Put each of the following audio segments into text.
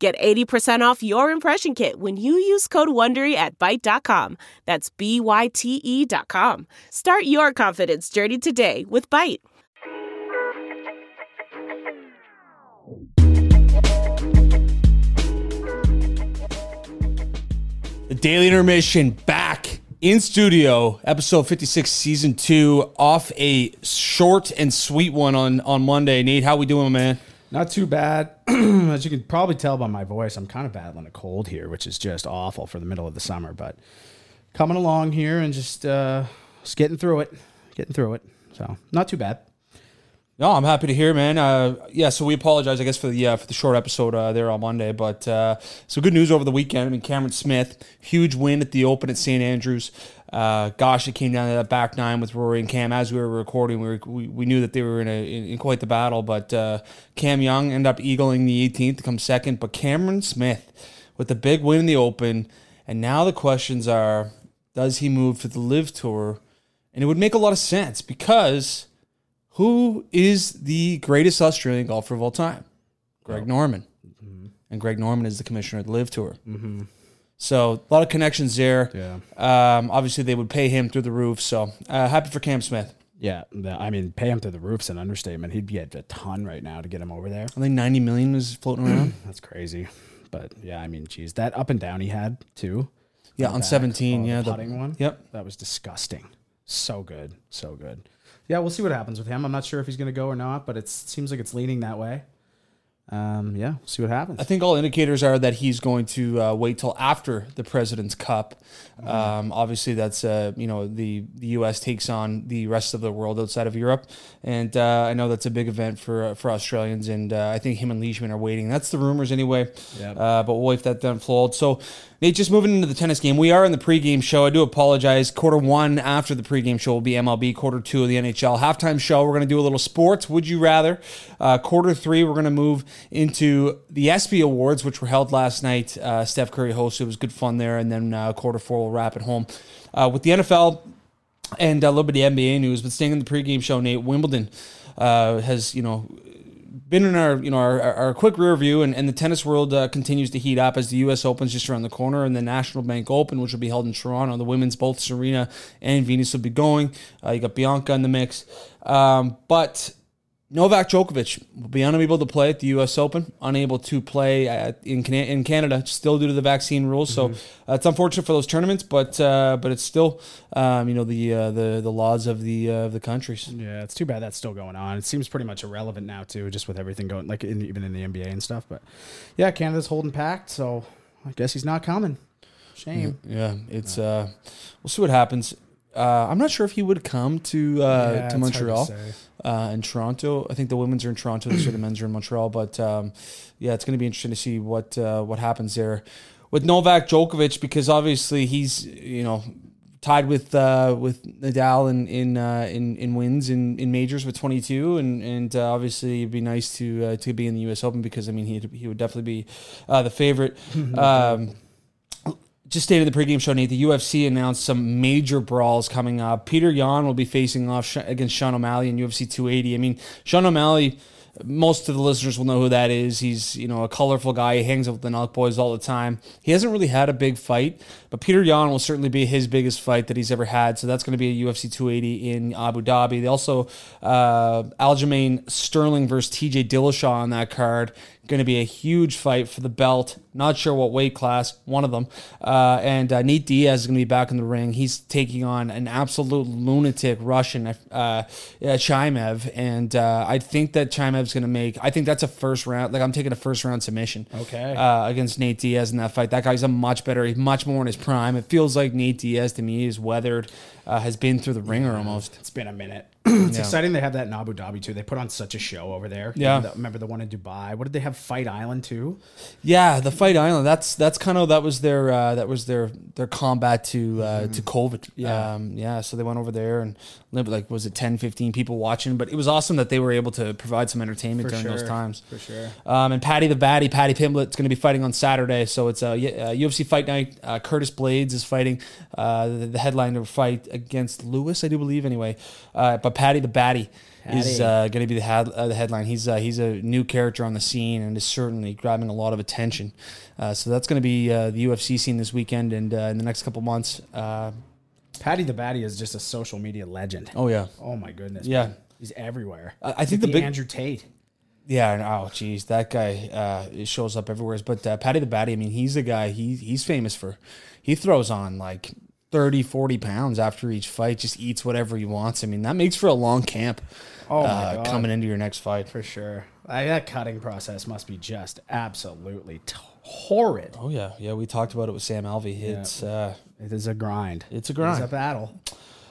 Get 80% off your impression kit when you use code WONDERY at Byte.com. That's B-Y-T-E dot com. Start your confidence journey today with Byte. The Daily Intermission back in studio, episode 56, season two, off a short and sweet one on, on Monday. Nate, how we doing, man? Not too bad. As you can probably tell by my voice, I'm kind of battling a cold here, which is just awful for the middle of the summer. But coming along here and just uh, just getting through it, getting through it. So not too bad. No, I'm happy to hear, man. Uh, yeah, so we apologize, I guess, for the uh, for the short episode uh, there on Monday, but uh, so good news over the weekend. I mean, Cameron Smith, huge win at the Open at St Andrews. Uh, gosh, it came down to that back nine with Rory and Cam. As we were recording, we were, we, we knew that they were in a in, in quite the battle, but uh, Cam Young ended up eagling the 18th to come second. But Cameron Smith with the big win in the Open, and now the questions are: Does he move to the LIV Tour? And it would make a lot of sense because who is the greatest Australian golfer of all time? Greg Norman. And Greg Norman is the commissioner of the LIV Tour. So a lot of connections there. Yeah. Um, obviously, they would pay him through the roof. So uh, happy for Cam Smith. Yeah, the- I mean, pay him through the roof's an understatement. He'd get a ton right now to get him over there. I think 90 million was floating around. That's crazy. But yeah, I mean, geez, that up and down he had too. yeah, on back, 17. oh, yeah. the the- putting one. Yep. That was disgusting. So good, so good. Yeah, we'll see what happens with him. I'm not sure if he's going to go or not, but it seems like it's leaning that way. Um, yeah, we'll see what happens. I think all indicators are that he's going to uh, wait till after the President's Cup. Um, obviously, that's uh, you know the the U.S. takes on the rest of the world outside of Europe, and uh, I know that's a big event for for Australians, and uh, I think him and Leishman are waiting. That's the rumors anyway. Uh, but we'll wait for that to unfold. So. Nate, just moving into the tennis game, we are in the pregame show. I do apologize. Quarter one after the pregame show will be MLB. Quarter two of the NHL halftime show. We're going to do a little sports. Would you rather? Uh, quarter three, we're going to move into the ESPY Awards, which were held last night. Uh, Steph Curry hosted. It was good fun there. And then uh, quarter four, we'll wrap it home uh, with the NFL and a little bit of the NBA news. But staying in the pregame show, Nate Wimbledon uh, has you know been in our you know our, our quick rear view, and, and the tennis world uh, continues to heat up as the U.S. Open's just around the corner, and the National Bank Open, which will be held in Toronto. The women's, both Serena and Venus, will be going. Uh, you got Bianca in the mix, um, but. Novak Djokovic will be unable to play at the U.S. Open, unable to play at, in in Canada, still due to the vaccine rules. So uh, it's unfortunate for those tournaments, but uh, but it's still um, you know the uh, the the laws of the uh, of the countries. Yeah, it's too bad that's still going on. It seems pretty much irrelevant now too, just with everything going like in, even in the NBA and stuff. But yeah, Canada's holding packed, so I guess he's not coming. Shame. Yeah, it's uh, we'll see what happens. Uh, I'm not sure if he would come to uh, Yeah, to Montreal uh, in Toronto. I think the women's are in Toronto this year, the men's are in Montreal. But um, yeah, it's going to be interesting to see what uh, what happens there with Novak Djokovic because obviously he's you know tied with uh, with Nadal in in uh, in, in wins in, in majors with 22, and and uh, obviously it'd be nice to uh, to be in the U.S. Open because I mean he he would definitely be uh, the favorite. um, just stated the pregame show, Nate, the UFC announced some major brawls coming up. Peter Yan will be facing off against Sean O'Malley in UFC 280. I mean, Sean O'Malley, most of the listeners will know who that is. He's, you know, a colorful guy. He hangs out with the Nelk boys all the time. He hasn't really had a big fight, but Peter Yan will certainly be his biggest fight that he's ever had. So that's going to be a UFC 280 in Abu Dhabi. They also, uh, Aljamain Sterling versus TJ Dillashaw on that card. Going to be a huge fight for the belt. Not sure what weight class, one of them. Uh, and uh, Nate Diaz is going to be back in the ring. He's taking on an absolute lunatic Russian, uh, uh, Chimaev. And uh, I think that Chimaev's going to make, I think that's a first round, like I'm taking a first round submission. Okay. Uh, against Nate Diaz in that fight. That guy's a much better, he's much more in his prime. It feels like Nate Diaz to me is weathered, uh, has been through the ringer almost. It's been a minute. it's Yeah. exciting they have that in Abu Dhabi too. They put on such a show over there. Yeah. Remember the, remember the one in Dubai? What did they have? Fight Island too. Yeah, the Fight Island. That's that's kind of that was their uh, that was their their combat to uh, to COVID. Mm-hmm. Yeah. um, yeah. So they went over there and lived like was it 10, 15 people watching, but it was awesome that they were able to provide some entertainment during those times. For sure. Um, and Paddy the Baddy, Paddy Pimblett's going to be fighting on Saturday. So it's a, uh UFC fight night. Uh, Curtis Blaydes is fighting uh, the, the headliner fight against Lewis, I do believe, anyway. Uh, but Paddy the Baddy is uh, going to be the, head, uh, the headline. He's uh, he's a new character on the scene and is certainly grabbing a lot of attention. Uh, so that's going to be uh, the UFC scene this weekend and uh, in the next couple months. Uh, Paddy the Baddy is just a social media legend. oh yeah, Oh my goodness. Yeah. man. He's everywhere. I- I think Like the big- Andrew Tate. Yeah, and oh geez, that guy uh, shows up everywhere. But uh, Paddy the Baddy, I mean, he's the guy. He he's famous for. He throws on like 30, 40 pounds after each fight. Just eats whatever he wants. I mean, that makes for a long camp. Oh, uh, coming into your next fight. For sure. I, that cutting process must be just absolutely t- horrid. Oh yeah, yeah. We talked about it with Sam Alvey. It's uh, It is a grind. It's a grind. It's a battle.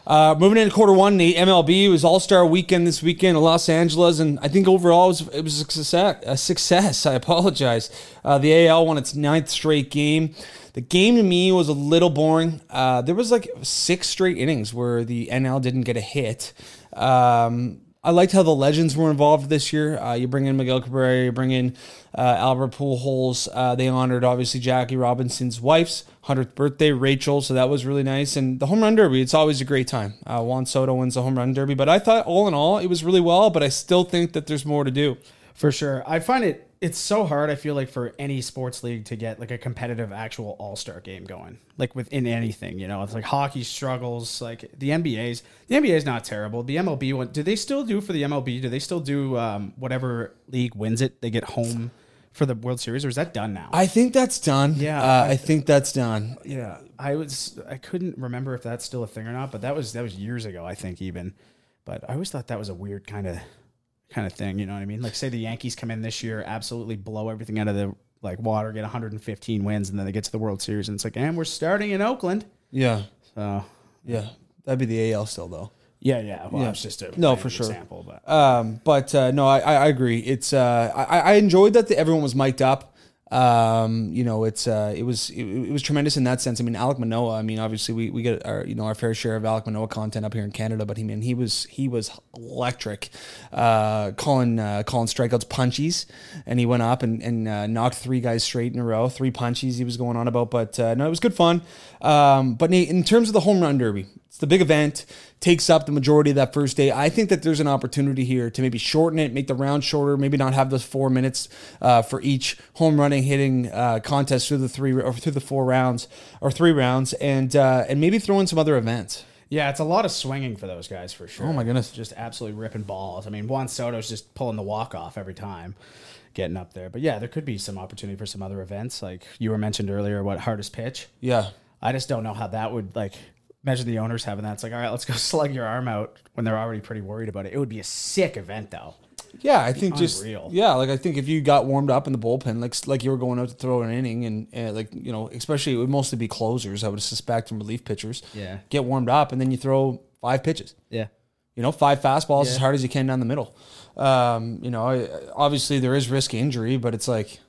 Uh, moving into quarter one, the MLB was All Star Weekend this weekend in Los Angeles, and I think overall it was, it was a success. A success. I apologize. Uh, the AL won its ninth straight game. The game to me was a little boring. Uh, there was like six straight innings where the NL didn't get a hit. Um, I liked how the legends were involved this year. Uh, you bring in Miguel Cabrera, you bring in uh, Albert Pujols. Uh, they honored obviously Jackie Robinson's wife's hundredth birthday, Rachel. So that was really nice. And the home run derby, it's always a great time. Uh, Juan Soto wins the home run derby, but I thought all in all it was really well. But I still think that there's more to do. For sure. I find it it's so hard, I feel like, for any sports league to get like a competitive actual all star game going. Like within anything, you know. It's like hockey struggles, like the NBA's the NBA's not terrible. The MLB one do they still do for the MLB? Do they still do um, whatever league wins it, they get home for the World Series, or is that done now? I think that's done. Yeah, uh, I- I think that's done. yeah. I was I couldn't remember if that's still a thing or not, but that was that was years ago, I think even. But I always thought that was a weird kind of kind of thing, you know what I mean? Like say the Yankees come in this year, absolutely blow everything out of the like water, get 115 wins, and then they get to the World Series, and it's like, and we're starting in Oakland. Yeah, So yeah. That'd be the AL still though. yeah, yeah. Well, Yeah. that's just a No, for sure. example, but Um, but uh, no, I, I I agree. It's uh, I, I enjoyed that the, everyone was mic'd up. Um, you know, it's uh, it was it, it was tremendous in that sense. I mean, Alek Manoah. I mean, obviously we, we get our you know our fair share of Alek Manoah content up here in Canada, but he man he was he was electric, uh, calling uh, calling strikeouts punchies, and he went up and and uh, knocked three guys straight in a row, three punchies he was going on about. But uh, no, it was good fun. Um, but Nate, in terms of the home run derby, it's the big event, takes up the majority of that first day. I think that there's an opportunity here to maybe shorten it, make the round shorter, maybe not have those four minutes uh, for each home running hitting uh, contest through the three or through the four rounds or three rounds, and uh, and maybe throw in some other events. yeah, it's a lot of swinging for those guys for sure. Oh, my goodness. just absolutely ripping balls. I mean, Juan Soto's just pulling the walk off every time, getting up there. But yeah, there could be some opportunity for some other events, like you were mentioned earlier. What hardest pitch? Yeah. I just don't know how that would like. Imagine the owners having that. It's like, all right, let's go slug your arm out when they're already pretty worried about it. It would be a sick event, though. Yeah, I think just Unreal. yeah, like I think if you got warmed up in the bullpen, like like you were going out to throw an inning, and uh, like you know, especially it would mostly be closers, I would suspect, and relief pitchers. Yeah. get warmed up, and then you throw five pitches. Yeah. You know, five fastballs as hard as you can down the middle. Um, you know, obviously there is risk injury, but it's like,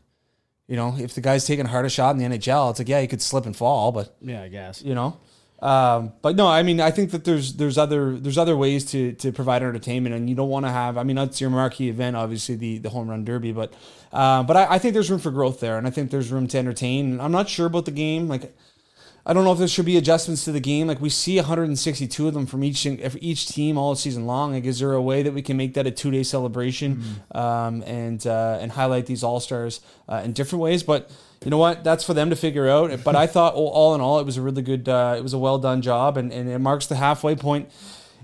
you know, if the guy's taking a harder shot in the NHL, it's like yeah, he could slip and fall, but Yeah, I guess. you know. Um, but no, I mean, I think that there's there's other there's other ways to to provide entertainment, and you don't want to have. I mean, that's your marquee event, obviously the the home run derby, but uh, but I, I think there's room for growth there, and I think there's room to entertain. I'm not sure about the game, like. I don't know if there should be adjustments to the game. Like we see 162 of them from each each team all season long. Like, is there a way that we can make that a two day celebration um, and uh, and highlight these all stars uh, in different ways? But you know what? That's for them to figure out. But I thought all, all in all, it was a really good, uh, it was a well done job, and, and it marks the halfway point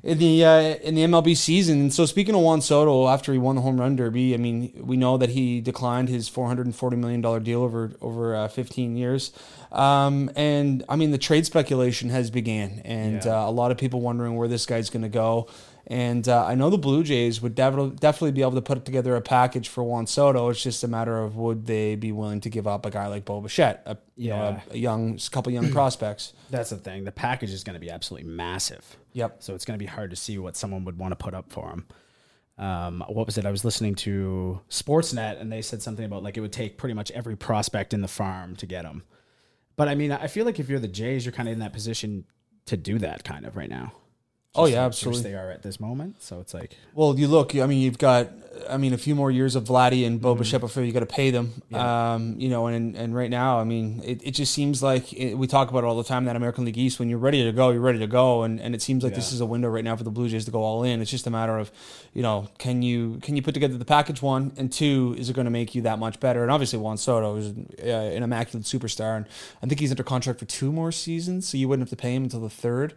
in the uh, in the MLB season. And so speaking of Juan Soto, after he won the home run derby, I mean, we know that he declined his 440 million dollar deal over over uh, 15 years. Um, and I mean, the trade speculation has began, and Yeah. uh, a lot of people wondering where this guy's going to go. And uh, I know the Blue Jays would definitely definitely be able to put together a package for Juan Soto. It's just a matter of would they be willing to give up a guy like Bo Bichette, a, you know, a, a young, a couple young prospects. That's the thing. The package is going to be absolutely massive. Yep. So it's going to be hard to see what someone would want to put up for him. Um, what was it? I was listening to Sportsnet, and they said something about like it would take pretty much every prospect in the farm to get him. But I mean, I feel like if you're the Jays, you're kind of in that position to do that kind of right now. Oh, yeah, like- absolutely. They are at this moment. So it's like, Well, you look. I mean, you've got. I mean, a few more years of Vladdy and Mm-hmm. Boba before you got to pay them. Um, you know, and and right now, I mean, it, it just seems like it, we talk about it all the time that American League East. When you're ready to go, you're ready to go, and, and it seems like this is a window right now for the Blue Jays to go all in. It's just a matter of, you know, can you can you put together the package one and two? Is it going to make you that much better? And obviously, Juan Soto is uh, an immaculate superstar, and I think he's under contract for two more seasons, so you wouldn't have to pay him until the third.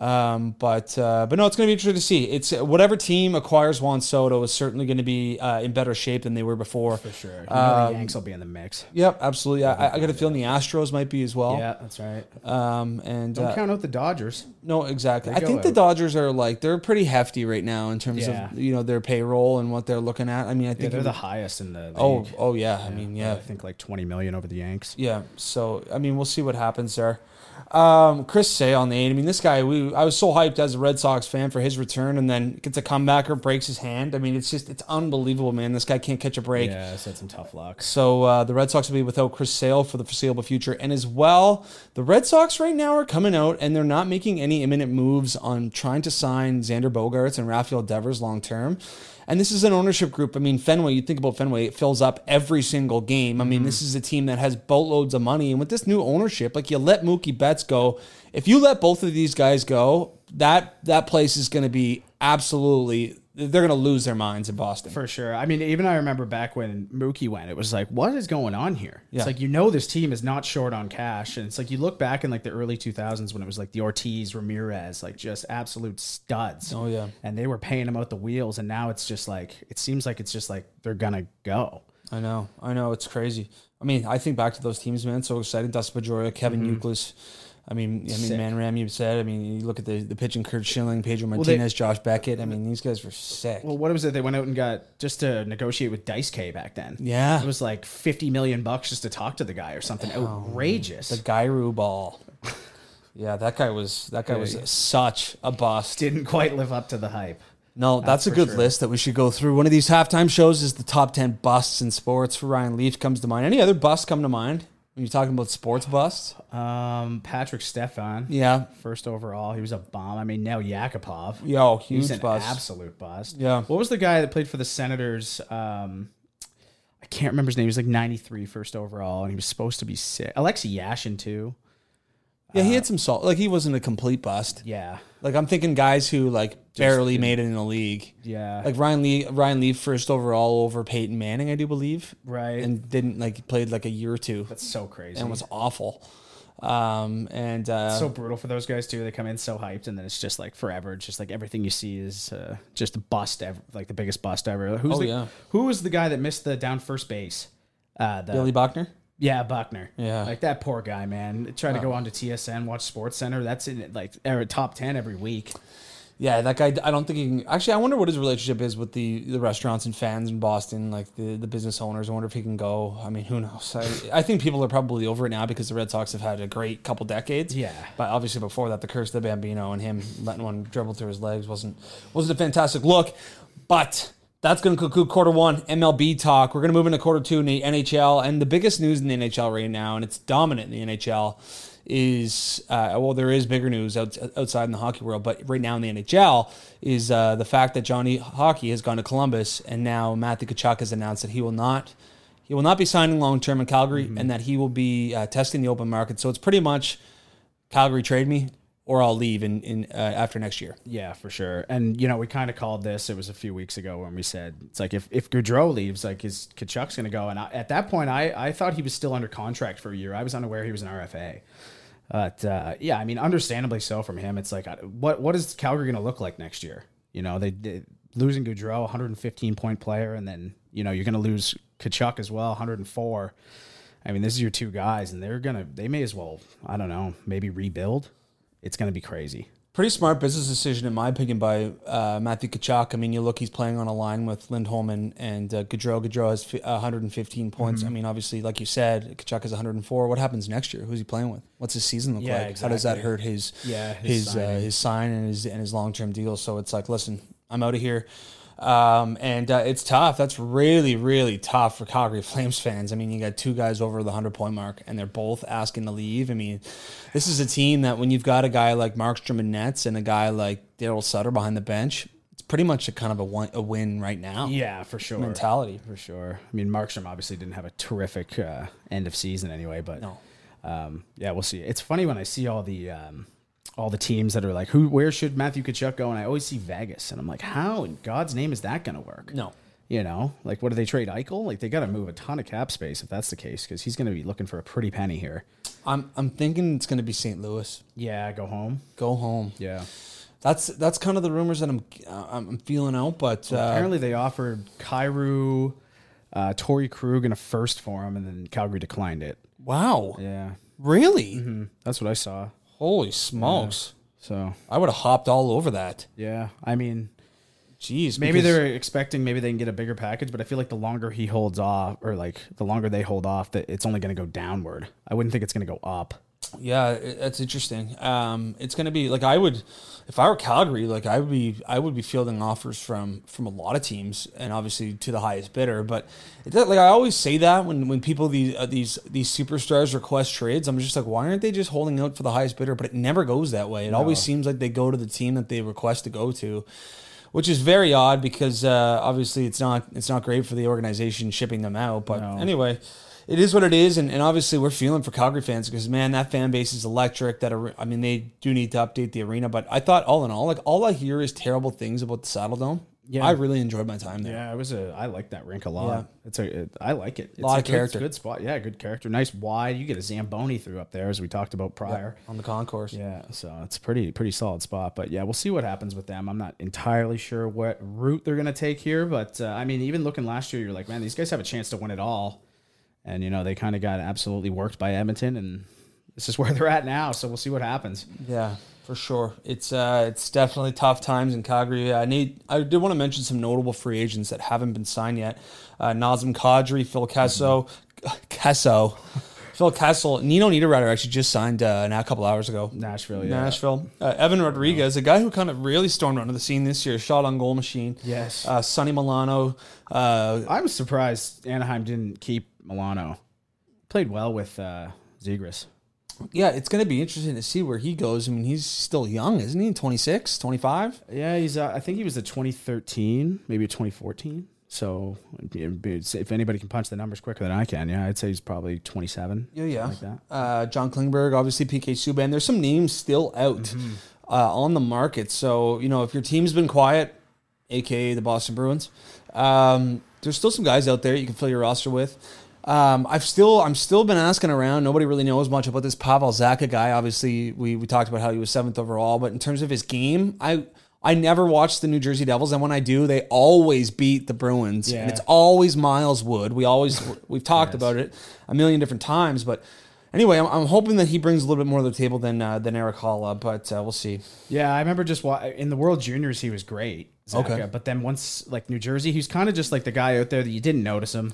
Um, but uh, but no, it's going to be interesting to see. It's whatever team acquires Juan Soto is certainly going to be uh, in better shape than they were before. for sure. You know Um, the Yanks will be in the mix. Yep, absolutely. I, I got a feeling the Astros might be as well. Yeah, that's right. Um, and Don't uh, count out the Dodgers. no, exactly. I think the. Dodgers are like they're pretty hefty right now in terms Yeah. of you know their payroll and what they're looking at. I mean, I Yeah, think they're the highest in the league. oh oh yeah. I mean yeah I think like 20 million over the Yanks. yeah. So I mean we'll see what happens there. Um, Chris Sale on the eight. I mean this guy. We I was so hyped as a Red Sox fan for his return, and then gets a comebacker, breaks his hand. I mean it's just it's unbelievable, man. This guy can't catch a break. Yeah, it's had some tough luck. So uh, the Red Sox will be without Chris Sale for the foreseeable future, and as well, the Red Sox right now are coming out and they're not making any imminent moves on trying to sign Xander Bogaerts and Rafael Devers long term. And this is an ownership group. I mean, Fenway. You think about Fenway; it fills up every single game. I mean, this is a team that has boatloads of money, and with this new ownership, like you let Mookie Betts go. If you let both of these guys go, that that place is going to be absolutely. They're going to lose their minds in Boston. For sure. I mean, even I remember back when Mookie went, it was like, what is going on here? Yeah. It's like, you know, this team is not short on cash. And it's like, you look back in like the early 2000s when it was like the Ortiz, Ramirez, like just absolute studs. Oh, yeah. And they were paying them out the wheels. And now it's just like, it seems like it's just like they're going to go. I know, I know, it's crazy. I mean, I think back to those teams, man. So exciting. Dustin Pedroia, Kevin mm-hmm. Euclid. I mean, I mean, Sick. Man Ram, you said. I mean, you look at the the pitching, Curt Schilling, Pedro they- Martinez, Josh Beckett. I mean, these guys were sick. Well, what was it? They went out and got just to negotiate with Dice K back then. Yeah. It was like 50 million bucks just to talk to the guy or something oh, outrageous. the gyro ball. Yeah, that guy was that guy was Yeah. such a bust. Didn't quite live up to the hype. No, that's, a good sure. list that we should go through. One of these halftime shows is the top ten busts in sports. For Ryan Leaf comes to mind. Any other busts come to mind you're talking about sports busts? Um, Patrik Stefan. Yeah, First overall, he was a bomb. I mean, now Yakupov. yo, He's huge an bust. absolute bust. Yeah. What was the guy that played for the Senators? Um, I can't remember his name. He was like 93 first overall, and he was supposed to be sick. Alexei Yashin, too. Yeah, he had some salt. Like he wasn't a complete bust. Yeah. Like I'm thinking guys who like barely made it in the league. Yeah. Like Ryan Lee, Ryan Lee first overall over Peyton Manning, I do believe, right. and didn't like played like a year or two That's so crazy. and was awful. Um, and uh, so brutal for those guys too. They come in so hyped, and then it's just like forever. It's just like everything you see is uh, just a bust ever, like the biggest bust ever. Who's Oh, the, yeah. Who was the guy that missed the down first base? Uh, the, Billy Buckner. Yeah, Buckner. Yeah. like that poor guy, man. Try to go on to TSN, watch Sports Center. That's in like top ten every week. Yeah, that guy. I don't think he can. Actually, I wonder what his relationship is with the, the restaurants and fans in Boston, like the, the business owners. I wonder if he can go. I mean, who knows? I, I think people are probably over it now because the Red Sox have had a great couple decades. Yeah. But obviously, before that, the curse of the Bambino and him letting one dribble through his legs wasn't wasn't a fantastic look. But that's going to conclude quarter one MLB talk. We're going to move into quarter two in the NHL, and the biggest news in the NHL right now, and it's dominant in the NHL, is uh, well, there is bigger news out, outside in the hockey world, but right now in the NHL is uh, the fact that Johnny Hockey has gone to Columbus, and now Matthew Tkachuk has announced that he will not. He will not be signing long term in Calgary, and that he will be uh, testing the open market. So it's pretty much Calgary trade me, or I'll leave in, in uh, after next year. Yeah, for sure. And you know, we kind of called this. It was a few weeks ago when we said it's like if if Gaudreau leaves, like is Tkachuk's going to go. And I, at that point, I I thought he was still under contract for a year. I was unaware he was an RFA. But uh, yeah, I mean, understandably so from him. It's like, what what is Calgary going to look like next year? You know, they, they losing Gaudreau, 115 point player, and then you know you're going to lose Tkachuk as well, 104. I mean, this is your two guys, and they're gonna they may as well I don't know maybe rebuild. It's going to be crazy. Pretty smart business decision, in my opinion, by uh, Matthew Tkachuk. I mean, you look, he's playing on a line with Lindholm and, and uh, Gaudreau. Gaudreau has fi- 115 points. I mean, obviously, like you said, Tkachuk has 104. What happens next year? Who's he playing with? What's his season look Yeah, like? How does that hurt his Yeah, his his uh, his sign and his and his long term deal? So it's like, listen, I'm out of here. Um, and uh, it's tough. That's really, really tough for Calgary Flames fans. I mean, you got two guys over the 100 point mark, and they're both asking to leave. I mean, this is a team that when you've got a guy like Markstrom and Nets and a guy like Darryl Sutter behind the bench, it's pretty much a kind of a, one, a win right now. Yeah, for sure. Mentality. For sure. I mean, Markstrom obviously didn't have a terrific uh, end of season anyway, but No. um, yeah, we'll see. It's funny when I see all the um, all the teams that are like, who, where should Matthew Tkachuk go? And I always see Vegas, and I'm like, how in God's name is that going to work? No. You know, like what do they trade Eichel? Like they got to move a ton of cap space if that's the case, because he's going to be looking for a pretty penny here. I'm, I'm thinking it's going to be St. Louis. Yeah, go home. Go home. Yeah. That's that's kind of the rumors that I'm uh, I'm feeling out. But uh, Apparently, they offered Kyrou, uh, Torey Krug, and a first for him, and then Calgary declined it. wow, Yeah, really? that's what I saw. Holy smokes! So I would have hopped all over that. yeah, I mean, Jeez, maybe they're expecting maybe they can get a bigger package, but I feel like the longer he holds off, or like the longer they hold off, that it's only going to go downward. I wouldn't think it's going to go up. Yeah, it- that's interesting. Um, it's going to be like I would, if I were Calgary, like I would be, I would be fielding offers from from a lot of teams, and obviously to the highest bidder. But it, like I always say that when when people these uh, these these superstars request trades, I'm just like, why aren't they just holding out for the highest bidder? But it never goes that way. It always seems like they go to the team that they request to go to. Which is very odd because uh, obviously it's not it's not great for the organization shipping them out. But No. anyway, it is what it is, and, and obviously we're feeling for Calgary fans because man, that fan base is electric. That are- I mean, they do need to update the arena, but I thought all in all, like all I hear is terrible things about the Saddle Dome. Yeah. I really enjoyed my time there. Yeah, it was a. I like that rink a lot. Yeah. It's a. It, I like it. It's Lot a of good, character. Good spot. Yeah, good character. Nice wide. You get a zamboni through up there, as we talked about prior. on the concourse. Yeah, so it's pretty pretty solid spot. But yeah, we'll see what happens with them. I'm not entirely sure what route they're gonna take here, but uh, I mean, even looking last year, you're like, man, these guys have a chance to win it all, and you know they kind of got absolutely worked by Edmonton, and this is where they're at now. So we'll see what happens. Yeah, for sure. It's uh, it's definitely tough times in Calgary. I need. I did want to mention some notable free agents that haven't been signed yet. Uh, Nazem Kadri, Phil Kesso, Kesso, Phil Kessel, Nino Niederreiter actually just signed uh, now a couple hours ago. Nashville, yeah. Nashville. Uh, Evan Rodrigues, a guy who kind of really stormed onto the scene this year, shot on goal machine. Yes. Uh, Sonny Milano. Uh, I'm surprised Anaheim didn't keep Milano. Played well with uh, Zegras. yeah, it's going to be interesting to see where he goes. I mean, he's still young, isn't he? 26, 25? Yeah, he's. Uh, I think he was a 2013, maybe a 2014. So if anybody can punch the numbers quicker than I can, yeah, I'd say he's probably 27. Yeah, yeah. Like that. Uh, John Klingberg, obviously PK Subban. There's some names still out Mm-hmm. uh, on the market. So you know, if your team's been quiet, aka the Boston Bruins, um, there's still some guys out there you can fill your roster with. Um, I've still I'm still been asking around. Nobody really knows much about this Pavel Zacha guy. Obviously, we we talked about how he was seventh overall, but in terms of his game, I. I never watched the New Jersey Devils, and when I do, they always beat the Bruins, Yeah. and it's always Miles Wood. We always we've talked Yes. about it a million different times, but anyway, I'm, I'm hoping that he brings a little bit more to the table than uh, than Erik Haula, but uh, we'll see. Yeah, I remember just wa- in the World Juniors he was great. Zacha, Okay. but then once like New Jersey, he's kind of just like the guy out there that you didn't notice him.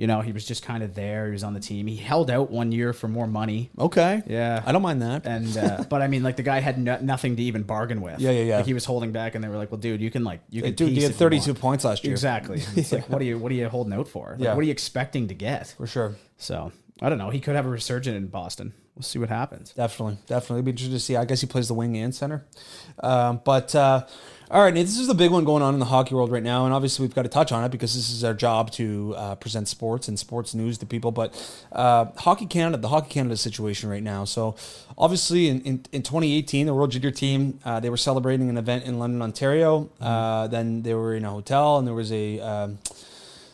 You know, he was just kind of there. He was on the team. He held out one year for more money. Okay, Yeah. I don't mind that. And uh, but I mean, like the guy had no, nothing to even bargain with. Yeah, yeah, yeah. Like he was holding back, and they were like, "Well, dude, you can like you can Dude, he had 32 points last year. Exactly. It's like, what are you what are you holding out for? Like, Yeah. What are you expecting to get? for sure. So I don't know. He could have a resurgence in Boston. We'll see what happens. Definitely, definitely. It'd be interesting to see. I guess he plays the wing and center. Um, but uh, all right, Nate, this is the big one going on in the hockey world right now, and obviously we've got to touch on it because this is our job to uh, present sports and sports news to people. But uh, Hockey Canada, the Hockey Canada situation right now. So obviously in, in, in 2018, the World Junior Team uh, they were celebrating an event in London, Ontario. Uh, then they were in a hotel, and there was a um,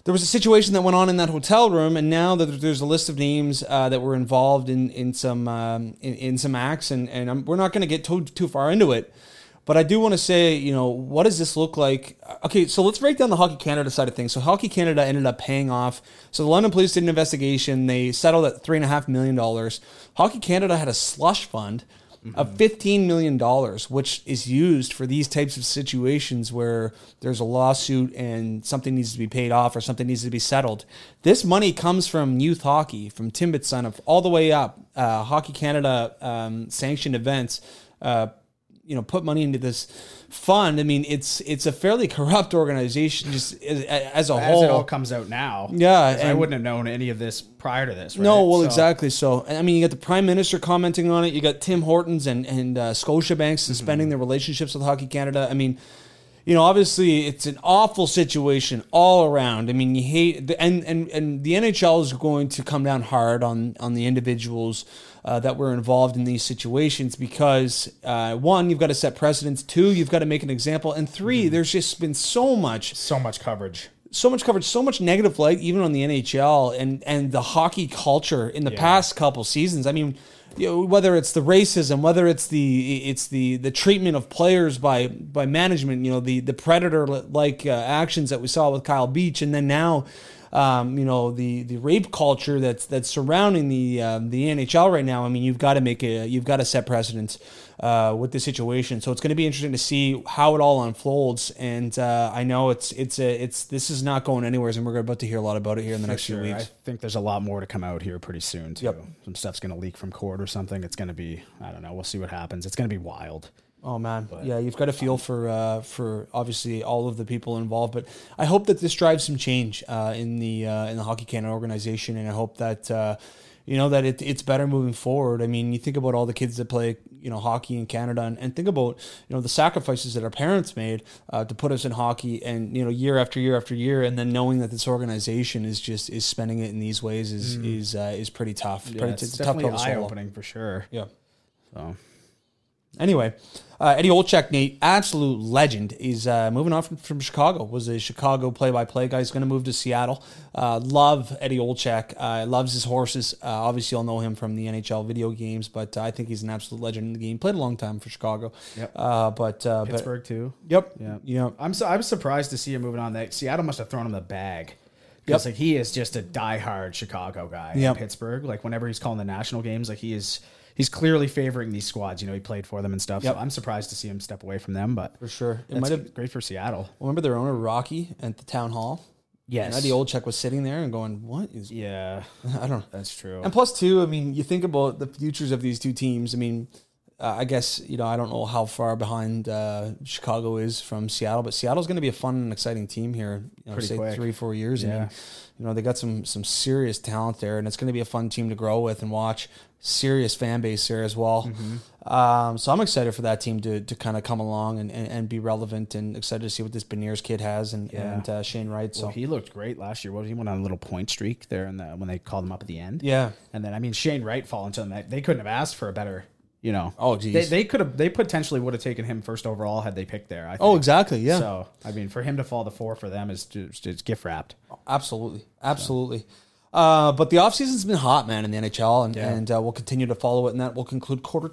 there was a situation that went on in that hotel room, and now that there's a list of names uh, that were involved in in some um, in, in some acts, and and I'm, we're not going to get too too far into it, but I do want to say, you know, what does this look like? Okay, so let's break down the Hockey Canada side of things. So Hockey Canada ended up paying off. So the London Police did an investigation. They settled at three and a half million dollars. Hockey Canada had a slush fund of $15 million, which is used for these types of situations where there's a lawsuit and something needs to be paid off or something needs to be settled. This money comes from youth hockey, from Timbit's son, of all the way up, uh, Hockey Canada um, sanctioned events. Uh, you know, put money into this fund. I mean, it's it's a fairly corrupt organization, just as, as a As whole. it all comes out now. Yeah, 'Cause I wouldn't have known any of this prior to this. Right? No, well, So- exactly. So, I mean, you got the prime minister commenting on it. You got Tim Hortons and and uh, Scotiabank suspending their relationships with Hockey Canada. I mean, you know, obviously, it's an awful situation all around. I mean, you hate the, and and and the NHL is going to come down hard on on the individuals. Uh, that were involved in these situations because uh, one, you've got to set precedents. Two, you've got to make an example, and 3 there's just been so much so much coverage. so much coverage, so much negative light, even on the NHL and and the hockey culture in the past couple seasons. I mean, you know, whether it's the racism, whether it's the it's the the treatment of players by by management, you know, the the predator like uh, actions that we saw with Kyle Beach, and then now. Um, you know the the rape culture that's that's surrounding the um, the NHL right now. I mean, you've got to make a you've got to set precedents uh, with the situation. So it's going to be interesting to see how it all unfolds. And uh, I know it's it's a it's this is not going anywhere, and we're about to hear a lot about it here in the next Sure. few weeks. I think there's a lot more to come out here pretty soon too. Yep. Some stuff's gonna leak from court or something. It's gonna be I don't know. We'll see what happens. It's gonna be wild. Oh man, yeah, you've got a feel for uh, for obviously all of the people involved, but I hope that this drives some change uh, in the uh, in the Hockey Canada organization, and I hope that uh, you know that it, it's better moving forward. I mean, you think about all the kids that play you know hockey in Canada, and, and think about you know the sacrifices that our parents made uh, to put us in hockey, and you know year after year after year, and then knowing that this organization is just is spending it in these ways is is uh, is pretty tough. Yeah, pretty, it's, it's definitely eye opening for sure. Yeah. So Anyway, uh, Eddie Olczyk, Nate, absolute legend. He's uh, moving on from, from Chicago. Was a Chicago play-by-play guy. He's going to move to Seattle. Uh, love Eddie Olczyk. Uh, loves his horses. Uh, obviously, you'll know him from the NHL video games, but uh, I think he's an absolute legend in the game. Played a long time for Chicago. Yep. Uh, but uh, Pittsburgh too. Yep. Yeah. Yeah. I'm so I was surprised to see him moving on. That Seattle must have thrown him the bag. Because Yep. like he is just a diehard Chicago guy in Pittsburgh. Like whenever he's calling the national games, like he is he's clearly favoring these squads. You know, he played for them and stuff. Yep. So I'm surprised to see him step away from them. But For sure. It might have. great for Seattle. Remember their owner Rocky at the town hall. Yes. And Eddie Olczyk was sitting there and going, "What is?" Yeah, I don't know. that's true. And plus, too, I mean, you think about the futures of these two teams. I mean, uh, I guess you know I don't know how far behind uh, Chicago is from Seattle, but Seattle's going to be a fun and exciting team here. You know, Pretty say quick. three, four years. I Yeah. mean, you know, they got some some serious talent there, and it's going to be a fun team to grow with and watch. Serious fan base there as well. Mm-hmm. Um, so I'm excited for that team to, to kind of come along and, and, and be relevant, and excited to see what this Beniers kid has and, Yeah. and uh, Shane Wright. So Well, he looked great last year. What he went on a little point streak there, in the, when they called him up at the end. yeah, And then I mean Shane Wright falling to them. They couldn't have asked for a better, you know. Oh, geez. They, they could have. They potentially would have taken him first overall had they picked there. I think. Oh, exactly. Yeah. So I mean, for him to fall to four for them is just it's gift wrapped. Absolutely. Absolutely. Uh, but the offseason's been hot, man, in the NHL, and, Yeah. and uh, we'll continue to follow it, and that will conclude quarter.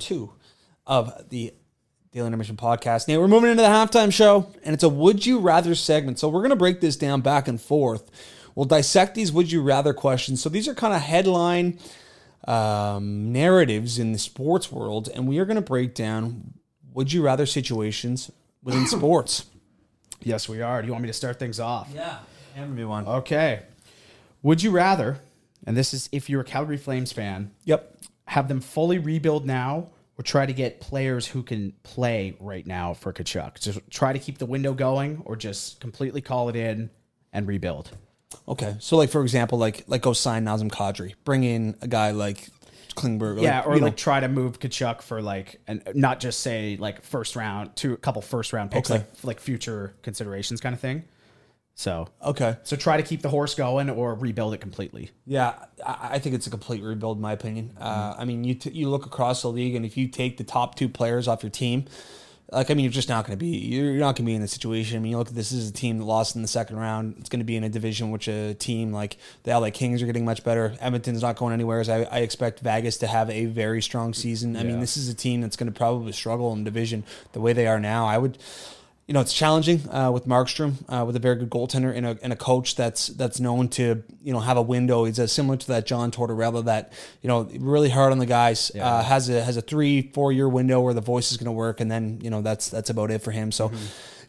Two of the Daily Intermission podcast. Now we're moving into the halftime show, and it's a Would You Rather segment. So we're going to break this down back and forth. We'll dissect these Would You Rather questions. So these are kind of headline um, narratives in the sports world, and we are going to break down Would You Rather situations within sports. Yes, we are. Do you want me to start things off? Yeah, hand me one. Okay. Would you rather? And this is if you're a Calgary Flames fan, Yep. Have them fully rebuild now, or try to get players who can play right now for Tkachuk. Just try to keep the window going, or just completely call it in and rebuild. Okay, so like for example, like like go sign Nazem Kadri, bring in a guy like Klingberg. Like, yeah, or you know, like try to move Tkachuk for like and not just say like first round, two a couple first round picks, Okay. like like future considerations kind of thing. So Okay. so try to keep the horse going or rebuild it completely. Yeah, I, I think it's a complete rebuild, in my opinion. Uh, I mean, you t- you look across the league, and if you take the top two players off your team, like I mean, you're just not going to be you're not going to be in this situation. I mean, you look at this, is a team that lost in the second round. It's going to be in a division which a team like the LA Kings are getting much better. Edmonton's not going anywhere. As I, I expect Vegas to have a very strong season. I mean, this is a team that's going to probably struggle in division the way they are now. I would you know, it's challenging uh, with Markstrom, uh, with a very good goaltender and a, and a coach that's that's known to you know have a window. He's uh, similar to that John Tortorella that you know really hard on the guys. Uh, has a has a three four year window where the voice is going to work, and then you know that's that's about it for him. So.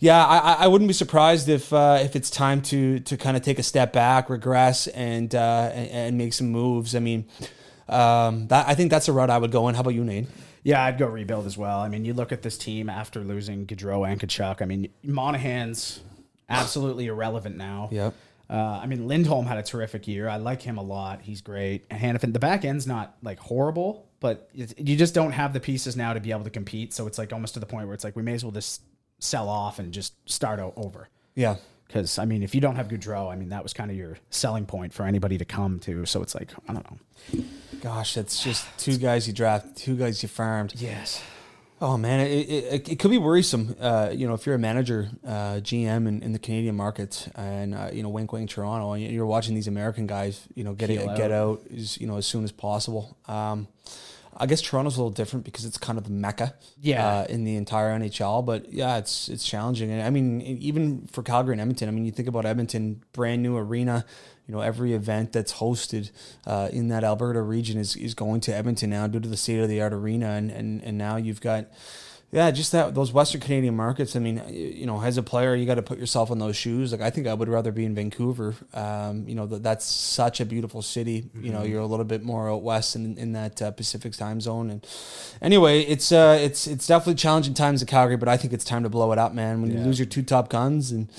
Yeah, I, I- wouldn't be surprised if uh, if it's time to to kind of take a step back, regress, and uh, and, and make some moves. I mean, um, that I think that's a route I would go in. How about you, Nate? Yeah, I'd go rebuild as well. I mean, you look at this team after losing Gaudreau and Tkachuk. I mean, Monahan's absolutely irrelevant now. Yep. Uh, I mean, Lindholm had a terrific year. I like him a lot. He's great. And Hanifin, the back end's not like horrible, but it's, you just don't have the pieces now to be able to compete. So it's like almost to the point where it's like we may as well just sell off and just start over. Yeah, Because I mean, if you don't have Gaudreau, I mean, that was kind of your selling point for anybody to come to. So it's like I don't know. gosh, that's just two guys you draft, two guys you farmed. Yes. Oh man, it, it, it could be worrisome. Uh, you know, if you're a manager, uh, GM in, in the Canadian market, and uh, you know, wink, wink, Toronto, and you're watching these American guys, you know, get it, get out. is you know as soon as possible. Um, I guess Toronto's a little different because it's kind of the mecca, Yeah. uh, in the entire NHL. But yeah, it's it's challenging. And I mean, even for Calgary and Edmonton, I mean, you think about Edmonton, brand new arena. You know, every event that's hosted uh, in that Alberta region is, is going to Edmonton now due to the state of the art arena, and, and and now you've got. Yeah, just that those Western Canadian markets. I mean, you know, as a player, you got to put yourself in those shoes. Like I think I would rather be in Vancouver. Um, you know, that that's such a beautiful city. You know, you're a little bit more out west in, in that uh, Pacific time zone. And anyway, it's uh, it's it's definitely challenging times in Calgary, but I think it's time to blow it up, man. When you lose your two top guns, and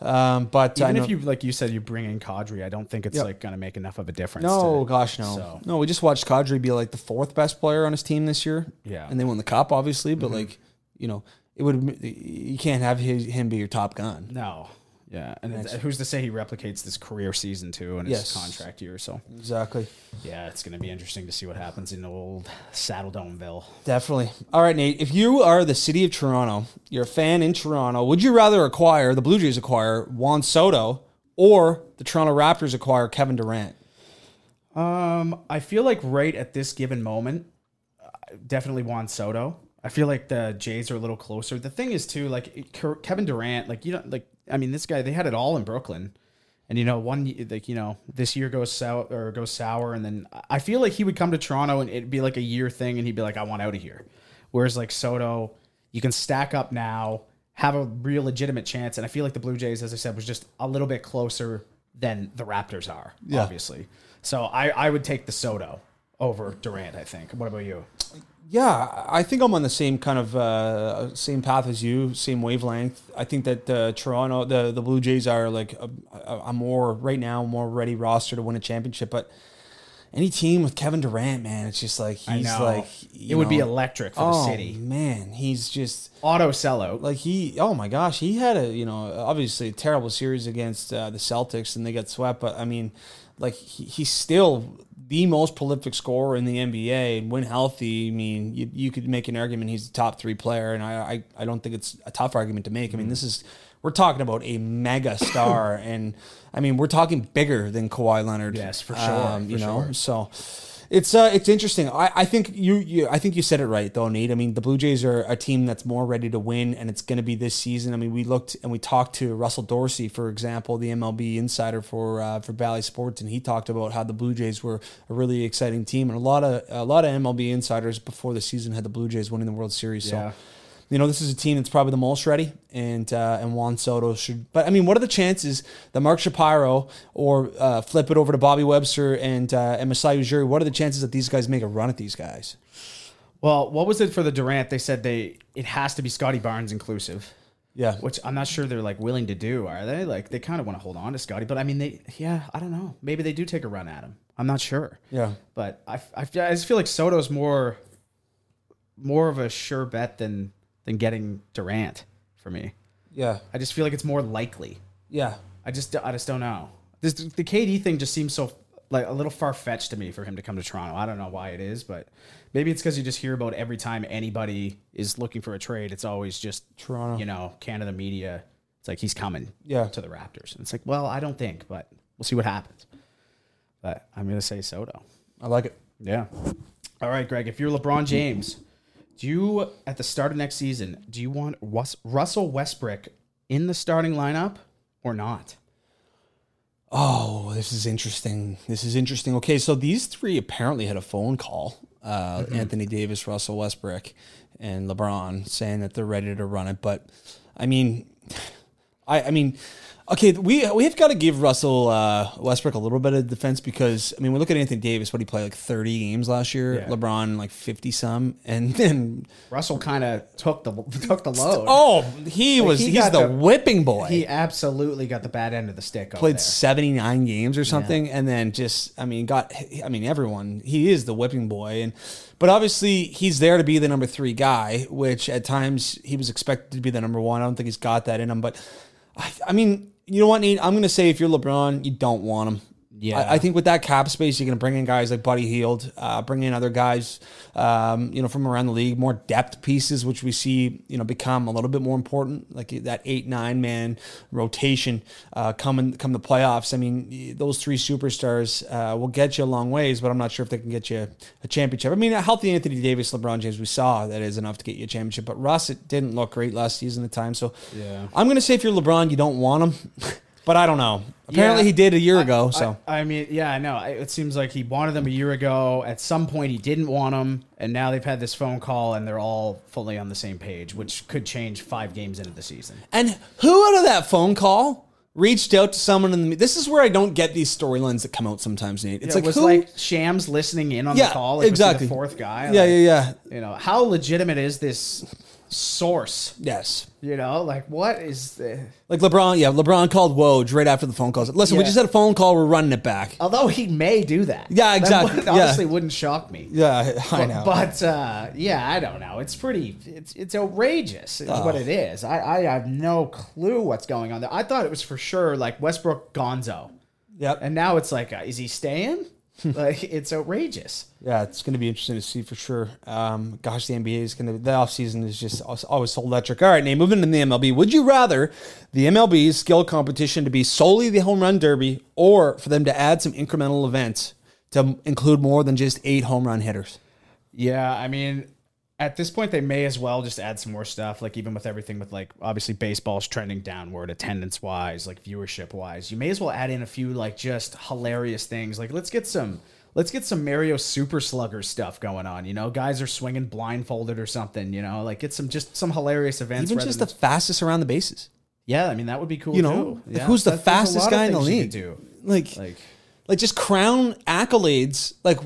um, but Even know- if you, like you said, you bring in Kadri, I don't think it's Yep. like going to make enough of a difference. No, to- gosh, no, So- no. We just watched Kadri be like the fourth best player on his team this year. Yeah. and they won the cup, obviously. But like, you know, it would you can't have his, him be your top gun. No. Yeah. And it's, who's to say he replicates this career season too in his Yes. contract year? So, Exactly, yeah, it's going to be interesting to see what happens in old Saddle Domeville. definitely. All right, Nate. If you are the city of Toronto, you're a fan in Toronto. Would you rather acquire the Blue Jays acquire Juan Soto or the Toronto Raptors acquire Kevin Durant? Um, I feel like right at this given moment, definitely Juan Soto. I feel like the Jays are a little closer. The thing is too, like Kevin Durant, like you know, like I mean, this guy they had it all in Brooklyn, and you know, one like you know, this year goes sour or goes sour, and then I feel like he would come to Toronto and it'd be like a year thing, and he'd be like, I want out of here. Whereas like Soto, you can stack up now, have a real legitimate chance, and I feel like the Blue Jays, as I said, was just a little bit closer than the Raptors are, Yeah. obviously. So I, I would take the Soto over Durant. I think. What about you? Yeah, I think I'm on the same kind of uh, same path as you, same wavelength. I think that uh, Toronto, the the Blue Jays are like a, a, more right now more ready roster to win a championship. But any team with Kevin Durant, man, it's just like he's know. like it you would be electric for oh, the city. Man, he's just Auto sellout. like he. Oh my gosh, he had a you know obviously a terrible series against uh, the Celtics and they got swept. But I mean, like he, he's still the most prolific scorer in the NBA. And when healthy, I mean, you, you could make an argument he's the top three player, and I, I I don't think it's a tough argument to make. I mean, mm. this is we're talking about a mega star, and I mean we're talking bigger than Kawhi Leonard. Yes, for sure, um, you for know, sure. so it's uh it's interesting. I, I think you, you I think you said it right though, Nate. I mean the Blue Jays are a team that's more ready to win and it's gonna be this season. I mean we looked and we talked to Russell Dorsey, for example, the MLB insider for uh, for Bally Sports, and he talked about how the Blue Jays were a really exciting team and a lot of a lot of MLB insiders before the season had the Blue Jays winning the World Series. Yeah. So you know, this is a team that's probably the most ready, and uh, and Juan Soto should. But I mean, what are the chances that Mark Shapiro or uh, flip it over to Bobby Webster and uh, and Masai Ujiri? What are the chances that these guys make a run at these guys? Well, what was it for the Durant? They said they it has to be Scottie Barnes inclusive, Yeah, which I'm not sure they're like willing to do. Are they? Like they kind of want to hold on to Scotty, but I mean they yeah I don't know. Maybe they do take a run at him. I'm not sure. yeah, But I, I, I just feel like Soto's more more of a sure bet than than getting Durant for me. yeah, I just feel like it's more likely. yeah. I just I just don't know. This the KD thing just seems so like a little far fetched to me for him to come to Toronto. I don't know why it is, but maybe it's because you just hear about every time anybody is looking for a trade, it's always just Toronto. You know, Canada media. It's like he's coming Yeah. to the Raptors. And it's like, well, I don't think, but we'll see what happens. But I'm gonna say Soto. I like it. Yeah. All right, Greg. If you're LeBron James, do you at the start of next season do you want Rus- Russell Westbrook in the starting lineup or not? Oh, this is interesting. This is interesting. Okay, so these three apparently had a phone call. Uh, Anthony Davis, Russell Westbrook, and LeBron saying that they're ready to run it. But I mean, I, I mean, okay, we we've got to give Russell uh, Westbrook a little bit of defense because I mean, we look at Anthony Davis. What he played like thirty games last year. Yeah. LeBron like fifty some, and then Russell kind of took the took the load. oh, he was he he's the, the- whipping boy. He absolutely got the bad end of the stick. played 79 games or something and then just i mean got i mean everyone he is the whipping boy and but obviously he's there to be the number three guy which at times he was expected to be the number one i don't think he's got that in him but i, I mean you know what Nate? i'm going to say if you're lebron you don't want him Yeah. I, I think with that cap space, you're going to bring in guys like Buddy Hield, uh, bring in other guys, um, you know, from around the league, more depth pieces, which we see, you know, become a little bit more important, like that eight nine man rotation uh, coming come the playoffs. I mean, those three superstars uh, will get you a long ways, but I'm not sure if they can get you a championship. I mean, a healthy Anthony Davis, LeBron James, we saw that is enough to get you a championship, but Russ, it didn't look great last season at times. So Yeah. I'm going to say if you're LeBron, you don't want him. But I don't know. Apparently, Yeah. he did a year ago. So I, I mean, yeah, I know. It seems like he wanted them a year ago. At some point, he didn't want them, and now they've had this phone call, and they're all fully on the same page, which could change five games into the season. And who out of that phone call reached out to someone in the? This is where I don't get these storylines that come out sometimes, Nate. It's Yeah, like was who? like Shams listening in on yeah, the call, like, exactly. the fourth guy. Yeah, Like, yeah, yeah. You know, how legitimate is this source? Yes. You know, like what is the? Like LeBron, yeah, LeBron called Woj right after the phone calls. Listen, we Yeah. just had a phone call. We're running it back. Although he may do that. Yeah, That exactly. would- Yeah. honestly, wouldn't shock me. Yeah, I know. But uh, yeah, I don't know. It's pretty. It's it's outrageous. Is what it is. I I have no clue what's going on there. I thought it was for sure like Westbrook Gonzo, yep. and now it's like, uh, is he staying? like it's outrageous. Yeah, it's going to be interesting to see for sure. Um, gosh, the NBA is going to, the offseason is just always- always so electric. All right, Nate, moving to the MLB. Would you rather the MLB's skill competition to be solely the home run derby or for them to add some incremental events to include more than just eight home run hitters? Yeah, I mean, at this point, they may as well just add some more stuff. Like even with everything with like obviously baseball's trending downward, attendance wise, like viewership wise. You may as well add in a few like just hilarious things. Like let's get some. Let's get some Mario Super Slugger stuff going on. You know, guys are swinging blindfolded or something. You know, like get some just some hilarious events. Even just the than- fast around the bases. yeah, I mean that would be cool. You know. Yeah. who's the fastest guy in the league? Do. Like, like, Like just crown accolades, like,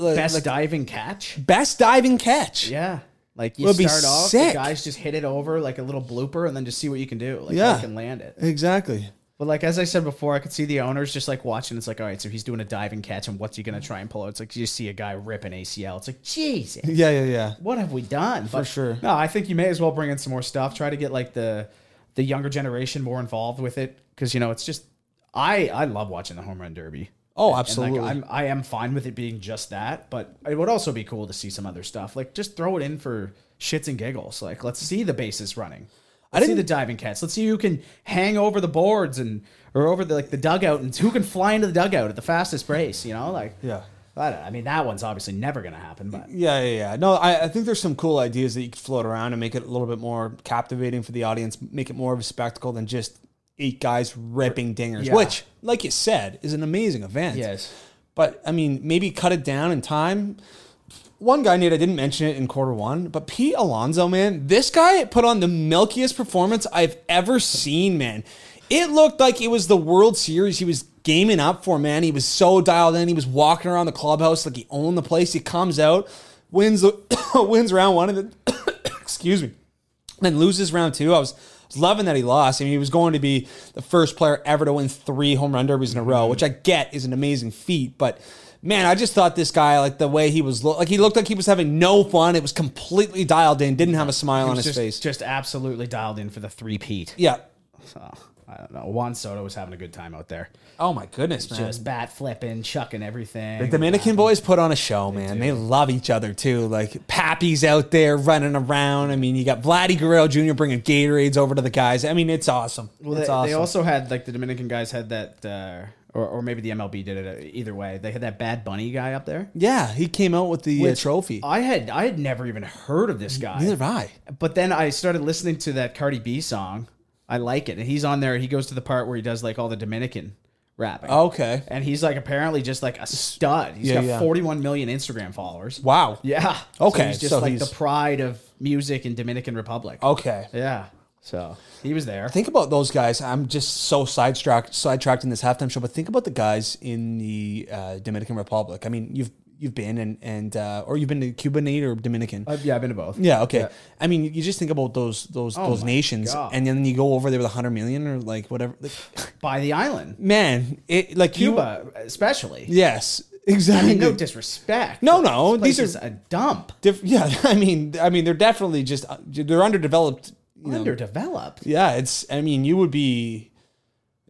like best like diving catch. best diving catch. Yeah. Like you Would be start off, sick. the guys just hit it over like a little blooper, and then just see what you can do. Like Yeah. you can land it. Exactly. But like as I said before, I could see the owners just like watching. It's like, all right, so he's doing a diving catch, and what's he gonna try and pull out? It's like you just see a guy rip an ACL. It's like, Jesus, Yeah, yeah, yeah. what have we done? For sure. No, I think you may as well bring in some more stuff. Try to get like the the younger generation more involved with it because you know it's just I I love watching the home run derby. Oh, And, absolutely. like, I'm I am fine with it being just that, but it would also be cool to see some other stuff. Like just throw it in for shits and giggles. Like let's see the bases running. Let's see the diving cats. Let's see who can hang over the boards and or over the like the dugout and who can fly into the dugout at the fastest race. You know, like Yeah. I, don't, I mean that one's obviously never gonna happen, but Yeah, yeah, yeah. No, I, I think there's some cool ideas that you could float around and make it a little bit more captivating for the audience, make it more of a spectacle than just eight guys ripping dingers, Yeah. which, like you said, is an amazing event. Yes. But, I mean, maybe cut it down in time. One guy, Nate, I didn't mention it in quarter one, but Pete Alonso, man, this guy put on the milkiest performance I've ever seen, man. It looked like it was the World Series he was gaming up for, man. He was so dialed in. He was walking around the clubhouse like he owned the place. He comes out, wins the wins round one, and then excuse me, then loses round two. I was, was loving that he lost. I mean, he was going to be the first player ever to win three home run derbies in a row, mm-hmm. which I get is an amazing feat. But man, I just thought this guy, like the way he was, like he looked like he was having no fun. It was completely dialed in. Didn't have a smile on his just, face. just absolutely dialed in for the three peat. yeah, So I don't know. Juan Soto was having a good time out there. Oh my goodness, man! Just bat flipping, chucking everything. The Dominican boys put on a show, man. They, love each other too. Like Pappy's out there running around. I mean, you got Vladdy Guerrero Jr. bringing Gatorades over to the guys. I mean, it's awesome. Well, it's they, awesome. they also had like the Dominican guys had that, uh, or or maybe the MLB did it. uh, Either way, they had that Bad Bunny guy up there. yeah, he came out with the uh, trophy. I had I had never even heard of this guy. Neither have I. But then I started listening to that Cardi B song. I like it, and he's on there. He goes to the part where he does like all the Dominican rapping. Okay. and he's like apparently just like a stud. He's Yeah, got yeah. 41 million Instagram followers. Wow. Yeah. Okay, So he's just so like he's- the pride of music in Dominican Republic. Okay. Yeah. So he was there. Think about those guys. I'm just so sidetracked, sidetracked in this halftime show. But think about the guys in the uh, Dominican Republic. I mean, you've you've been and and uh, or you've been to Cuba, Nate, or Dominican. Uh, yeah, I've been to both. Yeah. Okay. I mean, you just think about those those Oh those nations, God. and then you go over there with a hundred million or like whatever. Like, By the island. man, it like you- Cuba, especially. yes, I exactly. mean, no disrespect. No, no, these is are- a dump. Diff- yeah, I mean, I mean, they're definitely just uh, they're underdeveloped. You know. Underdeveloped. Yeah, it's. I mean, you would be.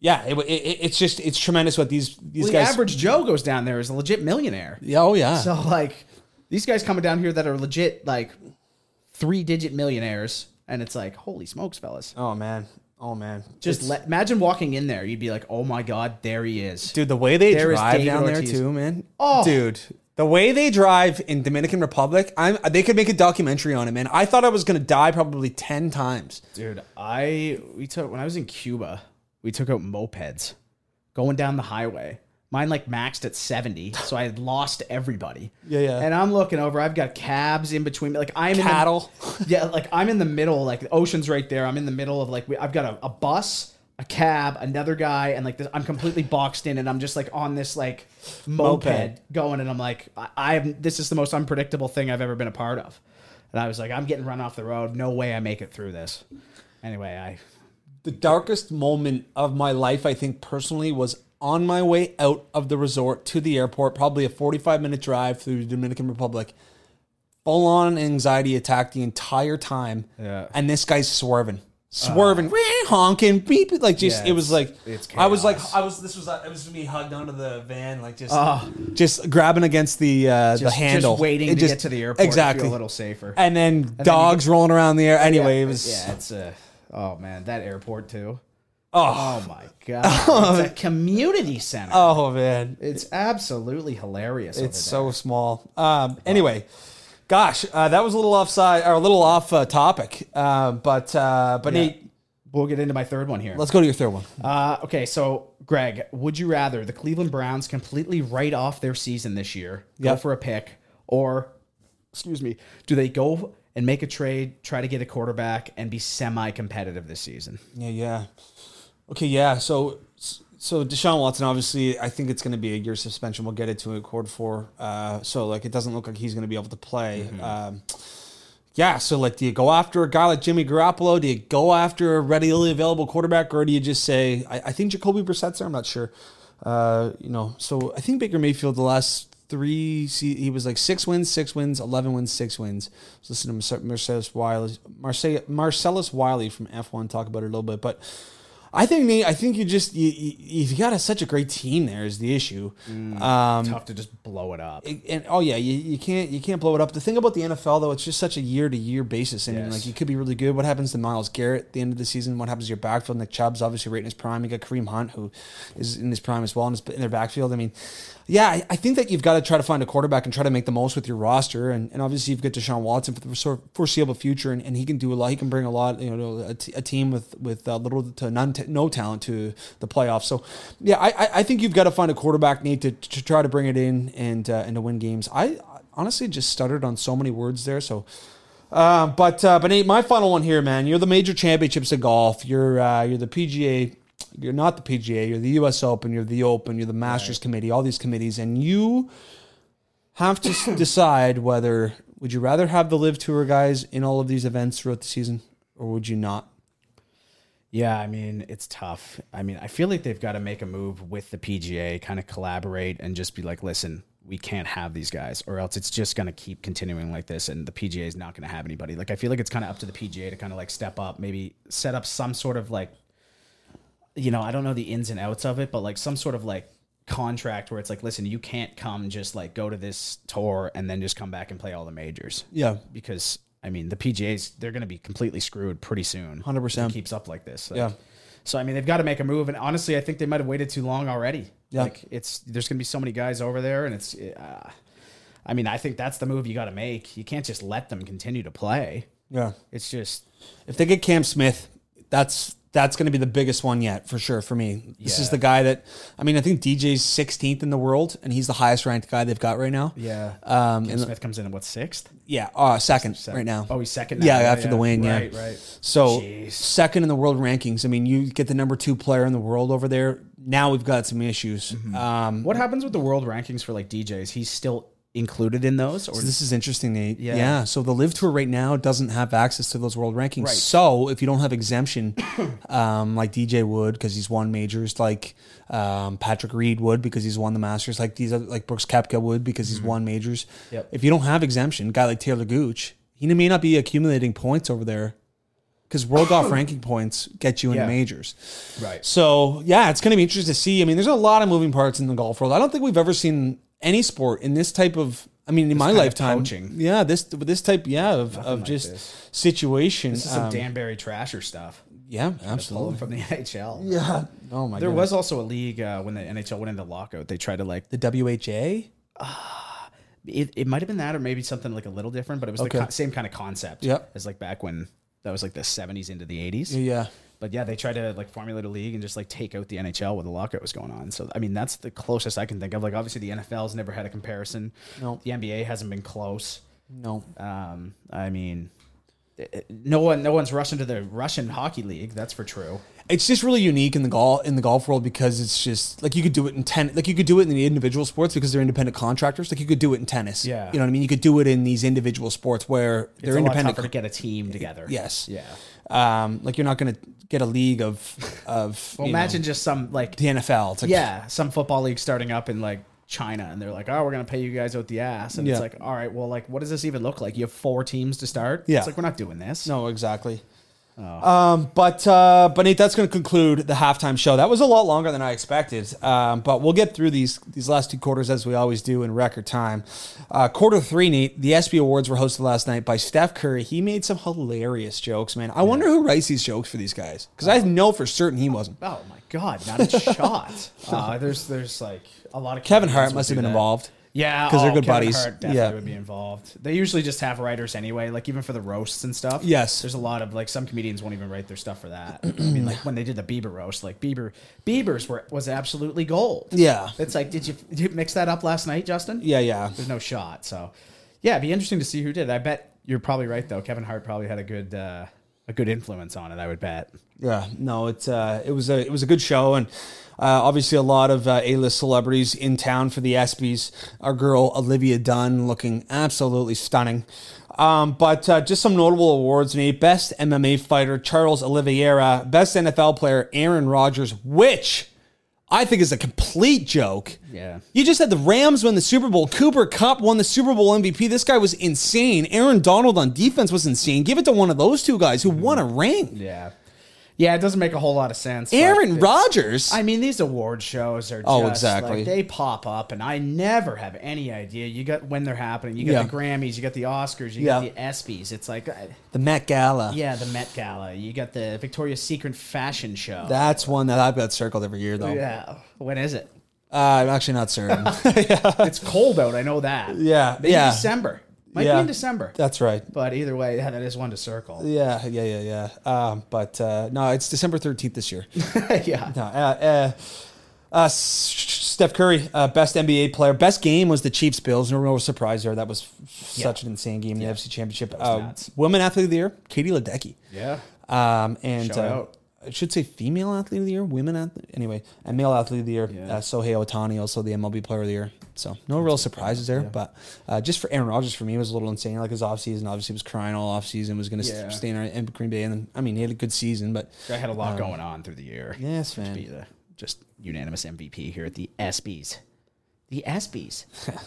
Yeah, it, it, it's just it's tremendous what these these Well, guys. the average Joe goes down there is a legit millionaire. Yeah, oh yeah. So like these guys coming down here that are legit like three digit millionaires, and it's like, holy smokes, fellas. oh man. Oh man. Just let, imagine walking in there. You'd be like, oh my god, there he is. dude, the way they There drive down Ortiz. there too, man. Oh. dude, the way they drive in Dominican Republic, I'm. They could make a documentary on it, man. I thought I was gonna die probably ten times. Dude, I we took when I was in Cuba, we took out mopeds going down the highway. Mine like maxed at 70, so I had lost everybody. Yeah, yeah. And I'm looking over, I've got cabs in between me. Like I'm Cattle. in the, Yeah, like I'm in the middle, like the ocean's right there. I'm in the middle of like we- I've got a, a bus, a cab, another guy, and like this, I'm completely boxed in and I'm just like on this like moped, Moped. going and I'm like I, I am this is the most unpredictable thing I've ever been a part of. And I was like, I'm getting run off the road. No way I make it through this. Anyway, I The darkest moment of my life, I think personally, was on my way out of the resort to the airport, probably a 45 minute drive through the Dominican Republic. Full on anxiety attack the entire time. Yeah. And this guy's swerving. Swerving, honking, beep, like just Yeah, it was like I was like. I was this was uh, it was me hugged onto the van like just just grabbing against the uh, the just, handle, just waiting It to just- get to the airport exactly, a little safer. and then then dogs rolling around the air. Anyway, yeah, it was yeah, it's a oh man, that airport too. oh Oh my god, it's a community center. oh man, It's absolutely hilarious. It's so small. Um, anyway, gosh, uh, that was a little offside or a little off uh, topic. Uh, but uh, but Yeah. Nate, We'll get into my third one here. let's go to your third one. Uh, okay, so Greg, would you rather the Cleveland Browns completely write off their season this year, go for a pick, or excuse me, do they go and make a trade, try to get a quarterback, and be semi-competitive this season? Yeah, yeah. Okay, yeah. So so Deshaun Watson, obviously, I think it's going to be a year suspension. We'll get it to a quarter four. Uh, so like, it doesn't look like he's going to be able to play. Um, yeah. So like, do you go after a guy like Jimmy Garoppolo? Do you go after a readily available quarterback, or do you just say, I, I think Jacoby Brissett's there. I'm not sure. Uh, you know, so I think Baker Mayfield the last three he was like six wins, six wins, eleven wins, six wins. So listen to Marcellus Wiley, Marce- Marcellus Wiley from F1 talk about it a little bit, but I think Nate, I think you just you, you, you've got a, such a great team there is the issue. Um, Tough to just blow it up. and oh yeah, you, you can't you can't blow it up. The thing about the NFL though, it's just such a year to year basis, and Yes. like you could be really good. What happens to Myles Garrett at the end of the season? What happens to your backfield? Nick Chubb's obviously right in his prime. You got Kareem Hunt who is in his prime as well his, in their backfield. I mean, yeah, I, think that you've got to try to find a quarterback and try to make the most with your roster, and, and obviously you've got Deshaun Watson for the foreseeable future, and, and he can do a lot. He can bring a lot, you know, a, t- a team with with uh, little to none t- no talent to the playoffs. So yeah, I I, I think you've got to find a quarterback need to, to try to bring it in and uh, and to win games. I honestly just stuttered on so many words there, so. Uh, but uh, but Nate, my final one here, man. You're the major championships of golf. You're uh, you're the PGA. You're not the PGA. You're the U.S. Open. You're the Open. You're the Masters Committee. All these committees, and you have to decide whether would you rather have the LIV Tour guys in all of these events throughout the season, or would you not? Yeah, I mean, it's tough. I mean, I feel like they've got to make a move with the PGA, kind of collaborate and just be like, listen, we can't have these guys, or else it's just going to keep continuing like this, and the PGA is not going to have anybody. Like, I feel like it's kind of up to the PGA to kind of like step up, maybe set up some sort of like, you know, I don't know the ins and outs of it, but like some sort of like contract where it's like, listen, you can't come just like go to this tour and then just come back and play all the majors. Yeah. Because I mean, the PGA's they're going to be completely screwed pretty soon. 100%. If it keeps up like this. Like, Yeah. So I mean, they've got to make a move, and honestly, I think they might have waited too long already. Yeah. Like it's there's going to be so many guys over there, and it's. Uh, I mean, I think that's the move you got to make. You can't just let them continue to play. Yeah. It's just If they get Cam Smith, that's that's going to be the biggest one yet for sure for me. This is the guy that I mean, I think DJ's 16th in the world, and he's the highest ranked guy they've got right now. yeah. Um, and Smith comes in at what sixth? yeah, uh, second Second. right now. Oh, he's second. Now. Yeah, after the win. Yeah, Right, right. So Jeez. second in the world rankings. I mean, you get the number two player in the world over there. Now we've got some issues. Mm-hmm. Um, What happens with the world rankings for like DJs? He's still included in those, or So this is interesting, Nate. Yeah. Yeah. So the LIV Tour right now doesn't have access to those world rankings. Right. So if you don't have exemption, um, like DJ would because he's won majors, like um, Patrick Reed would because he's won the Masters, like these other, like Brooks Koepka would because he's won majors. Mm-hmm. Yep. If you don't have exemption, guy like Taylor Gooch, he may not be accumulating points over there because world golf ranking points get you into Yeah. majors. right. So yeah, it's going to be interesting to see. I mean, there's a lot of moving parts in the golf world. I don't think we've ever seen any sport in this type of. I mean, in my lifetime, yeah, this this type, yeah, of, of like just this. situation. This is some um, Danbury Trasher stuff. yeah, absolutely. from the NHL. Yeah. Oh my. There goodness. was also a league uh, when the NHL went into lockout. They tried to like the WHA. it, it might have been that or maybe something like a little different, but it was Okay. the co- same kind of concept. Yep. as like back when that was like the seventies into the eighties. Yeah. But yeah, they tried to like formulate a league and just like take out the NHL when the lockout was going on. So I mean, that's the closest I can think of. Like obviously the NFL's never had a comparison. No. the NBA hasn't been close. No. Um, I mean, it- it- no one, no one's rushing to the Russian hockey league. That's for true. It's just really unique in the golf in the golf world because it's just like you could do it in ten like you could do it in the individual sports because they're independent contractors. Like you could do it in tennis. Yeah. You know what I mean? You could do it in these individual sports where It's they're a lot independent. tougher to get a team together. Yes. Yeah. Um, like you're not going to get a league of of. Well, you know, imagine just some like the NFL. It's like, yeah, some football league starting up in like China, and they're like, "Oh, we're gonna pay you guys out the ass," and Yeah. it's like, "All right, well, like, what does this even look like? You have four teams to start. Yeah. it's like we're not doing this. No, exactly. Oh. Um, but uh, but Nate, that's going to conclude the halftime show. That was a lot longer than I expected. Um, but we'll get through these these last two quarters as we always do in record time. Uh, quarter three, Nate. The ESPY Awards were hosted last night by Steph Curry. He made some hilarious jokes, man. I wonder who writes these jokes for these guys because I know for certain he wasn't. Oh my god, not a shot. Uh, there's there's like a lot of Kevin Hart must have been that. involved. Yeah, 'Cause they're oh, good Kevin buddies. Hart definitely Yeah. would be involved. They usually just have writers anyway, like even for the roasts and stuff. Yes. there's a lot of like some comedians won't even write their stuff for that. I mean, like when they did the Bieber roast, like Bieber, Bieber's were was absolutely gold. Yeah. it's like, did you, did you mix that up last night, Justin? Yeah, yeah. there's no shot. So, yeah, it'd be interesting to see who did. I bet you're probably right though. Kevin Hart probably had a good uh, a good influence on it. I would bet. Yeah, no, it's uh, it was a it was a good show, and uh, obviously a lot of uh, A list celebrities in town for the ESPYS. Our girl Olivia Dunne looking absolutely stunning. Um, but uh, just some notable awards: Nate, best MMA fighter Charles Oliveira, best NFL player Aaron Rodgers, which I think is a complete joke. Yeah. You just had the Rams win the Super Bowl. Cooper Kupp won the Super Bowl MVP. This guy was insane. Aaron Donald on defense was insane. Give it to one of those two guys who won a ring. Yeah, yeah, it doesn't make a whole lot of sense. Aaron Rodgers. I mean, these award shows are just Oh, exactly. like they pop up, and I never have any idea. You got when they're happening. You got Yeah. the Grammys, you got the Oscars, you Yeah. got the ESPYS. It's like, uh, the Met Gala. yeah, the Met Gala. You got the Victoria's Secret fashion show. That's one that I've got circled every year, though. yeah, when is it? Uh, I'm actually not certain. It's cold out. I know that. Yeah, Maybe yeah. December. Might Yeah. be in December. That's right. But either way, yeah, that is one to circle. Yeah, yeah, yeah, yeah. Um, but uh, no, it's December 13th this year. yeah. No, uh, uh, uh, Steph Curry, uh, best NBA player. Best game was the Chiefs Bills. No real surprise there. That was f- such an insane game in the NFC Championship. Uh, women athlete of the year, Katie Ledecky. Yeah. Um, and Shout out. I should say female athlete of the year, women athlete, anyway, and male athlete of the year, Yeah. uh, Shohei Otani, also the MLB player of the year. So no real surprises there, but uh, just for Aaron Rodgers, for me, it was a little insane. Like his offseason, obviously, was crying all offseason, was going to Yeah. stay in, in Green Bay, and then I mean, he had a good season, but I had a lot going on through the year. yes, to man. be the just unanimous MVP here at the ESPYS. The ESPYS.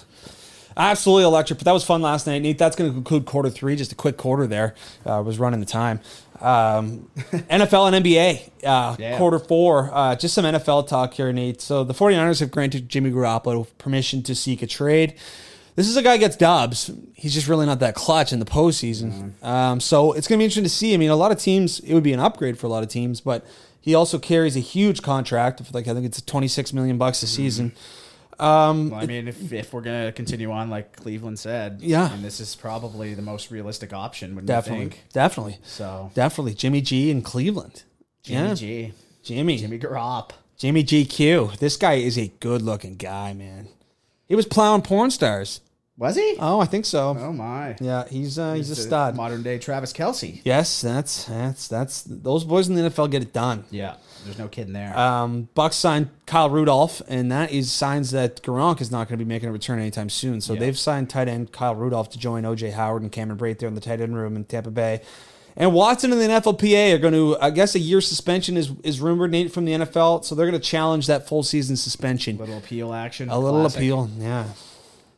Absolutely electric. But that was fun last night, Nate. That's going to conclude quarter three. Just a quick quarter there. Uh, was running the time. Um, NFL and NBA, uh, Yeah. quarter four. Uh, just some NFL talk here, Nate. So the 49ers have granted Jimmy Garoppolo permission to seek a trade. This is a guy who gets dubs. He's just really not that clutch in the postseason. Um, so it's going to be interesting to see. I mean, a lot of teams, it would be an upgrade for a lot of teams, but he also carries a huge contract of like I think it's 26 million bucks a season. Well, I mean, if, if we're gonna continue on like Cleveland said, Yeah. and this is probably the most realistic option. Wouldn't Definitely, you think? definitely, So definitely. Jimmy G in Cleveland. Jimmy yeah, G, Jimmy, Jimmy Garop. Jimmy GQ. This guy is a good-looking guy, man. He was plowing porn stars. Was he? Oh, I think so. Oh my! Yeah, he's uh, he's, a the stud. Modern day Travis Kelce. Yes, that's that's that's those boys in the NFL get it done. Yeah, there's no kidding there. Um, Bucs signed Kyle Rudolph, and that is signs that Gronk is not going to be making a return anytime soon. So Yeah. they've signed tight end Kyle Rudolph to join OJ Howard and Cameron Brate there in the tight end room in Tampa Bay. And Watson and the NFLPA are going to, I guess, a year suspension is is rumored Nate from the NFL, so they're going to challenge that full season suspension. A little appeal action. a little Classic. appeal, yeah,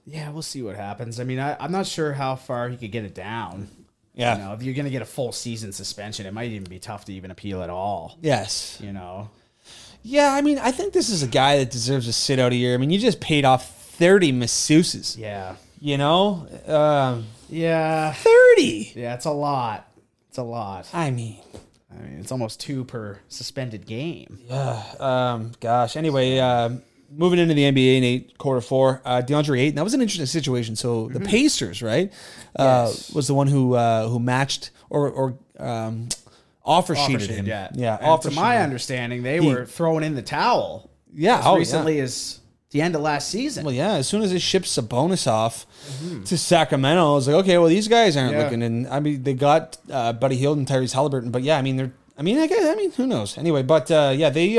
Yeah, we'll see what happens. I mean, I, I'm not sure how far he could get it down. Yeah, You know, if you're gonna get a full season suspension, it might even be tough to even appeal at all. yes, You know, yeah. I mean, I think this is a guy that deserves to sit out a year. I mean, you just paid off thirty masseuses, yeah, you know, um, yeah, thirty. yeah. It's a lot. It's a lot. I mean. I mean, it's almost two per suspended game. Yeah. Um, gosh. Anyway, uh, moving into the NBA in eight quarter four, uh, DeAndre Ayton. That was an interesting situation. So the Pacers, right, uh, Yes. was the one who uh, who matched or or um, offer Offer sheeted him. yeah, yeah. And offer to my understanding, they He- were throwing in the towel. Yeah, as oh, yeah. recently as the end of last season. Well, yeah. As soon as they shipped Sabonis off to Sacramento, I was like, okay, well, these guys aren't Mm-hmm. Yeah. looking. And I mean, they got uh, Buddy Hield and Tyrese Halliburton, but yeah, I mean, they're. I mean, I guess. I mean, who knows? Anyway, but uh, yeah, they.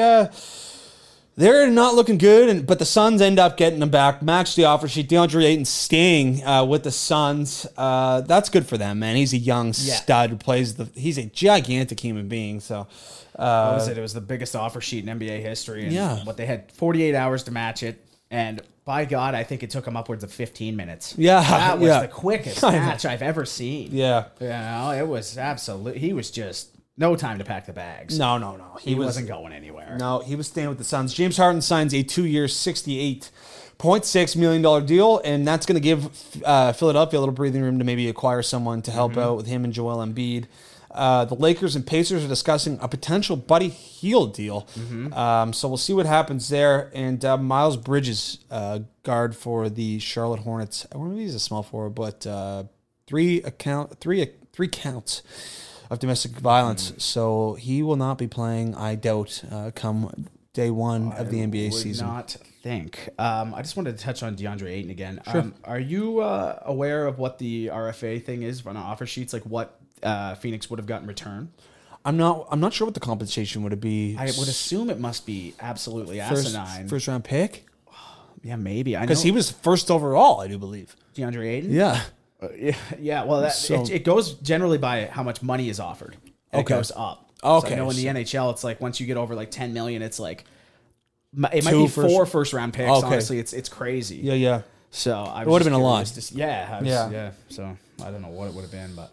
They're not looking good, and but the Suns end up getting them back. Match the offer sheet. DeAndre Ayton staying uh, with the Suns. Uh, that's good for them, man. He's a young stud who plays the. He's a gigantic human being. So, What uh, was it? It was the biggest offer sheet in NBA history. And Yeah. What they had 48 hours to match it. And by God, I think it took them upwards of 15 minutes. Yeah, That was yeah. the quickest I know. match I've ever seen. yeah, You know, it was absolute. He was just no time to pack the bags. no, no, no. he, was, not going anywhere. No, he was staying with the Suns. James Harden signs a two-year, sixty-eight point six million dollar deal, and that's going to give uh, Philadelphia a little breathing room to maybe acquire someone to help out with him and Joel Embiid. Uh, the Lakers and Pacers are discussing a potential Buddy Hield deal, um, so we'll see what happens there. And uh, Miles Bridges, uh, guard for the Charlotte Hornets. I wonder if he's a small forward, but uh, three account three three counts of domestic violence. So he will not be playing, I doubt, uh, come day one of the NBA season. not think. Um, I just wanted to touch on DeAndre Ayton again. Um, are you uh, aware of what the RFA thing is on offer sheets? Like what uh, Phoenix would have gotten in return? I'm not. I'm not sure what the compensation would be. I would assume it must be absolutely first, asinine. first round pick yeah, maybe. I know because he was first overall, I do believe. DeAndre Ayton. Yeah. Uh, yeah, yeah. Well, that, So- it, it goes generally by how much money is offered. And Okay. It goes up. Okay, So I know in the so- NHL, it's like once you get over like ten million, it's like it might be first- four first round picks. Okay. honestly, it's it's crazy. Yeah, yeah. So I It would have been a lot. lot. yeah. Was, Yeah. yeah. So I don't know what it would have been, but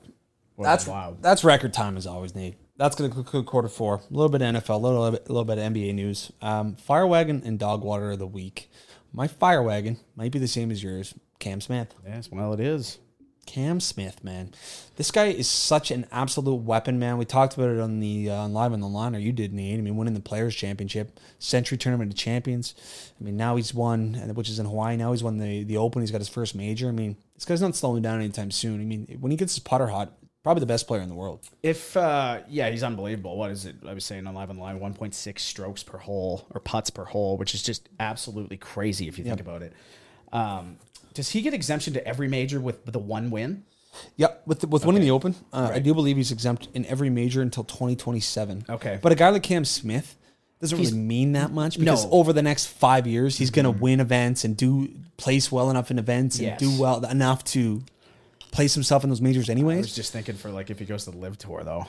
That's wow. that's record time as always, Nate. That's going to conclude quarter four. A little bit of NFL, a little bit, a little bit of NBA news. Um, fire wagon and dog water of the week. My fire wagon might be the same as yours. Cam Smith. Yes. Well, it is. Cam Smith, man, this guy is such an absolute weapon, man. We talked about it on the uh, on live on the line, or you did, Nate. I mean, winning the Players Championship, Sentry Tournament of Champions. I mean, now he's won, which is in Hawaii. Now he's won the the Open. He's got his first major. I mean, this guy's not slowing down anytime soon. I mean, when he gets his putter hot, probably the best player in the world. If uh yeah, he's unbelievable. What is it? I was saying on live on the line, one point six strokes per hole or putts per hole, which is just absolutely crazy if you think about it. Um, does he get exemption to every major with the one win? Yep, with the, with winning the Open, uh, I do believe he's exempt in every major until 2027. Okay. but a guy like Cam Smith doesn't He's- really mean that much because No. Mm-hmm. over the next five years, he's going to win events and do place well enough in events and Yes. do well enough to place himself in those majors Anyways, I was just thinking for like if he goes to the LIV Tour though.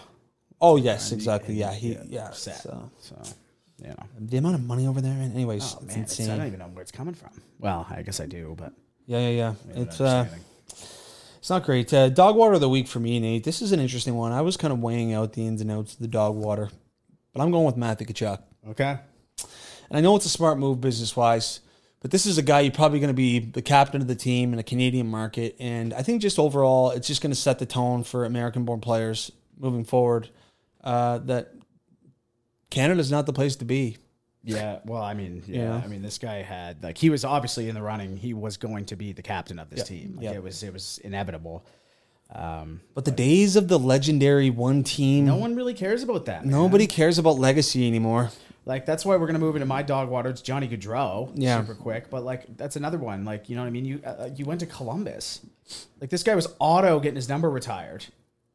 Oh yes, exactly. Yeah, he yeah. Set. So So you know. the amount of money over there. Anyways, Oh it's man, it's, I don't even know where it's coming from. Well, I guess I do, but Yeah, yeah, yeah. It's uh, it's not great. Uh, dog water of the week for me, Nate. This is an interesting one. I was kind of weighing out the ins and outs of the dog water, but I'm going with Matthew Tkachuk. Okay. And I know it's a smart move business wise, but this is a guy you're probably going to be the captain of the team in a Canadian market. And I think just overall, it's just going to set the tone for American born players moving forward uh, that Canada's not the place to be. Yeah, well, I mean, yeah, Yeah. I mean, this guy had like he was obviously in the running. He was going to be the captain of this Yeah, team. Like yeah. it was, it was inevitable. Um, But the days of the legendary one team, no one really cares about that. man. nobody cares about legacy anymore. Like that's why we're gonna move into my dog water. It's Johnny Gaudreau. Yeah. super quick. But like that's another one. Like you know what I mean. You uh, you went to Columbus. Like this guy was auto getting his number retired.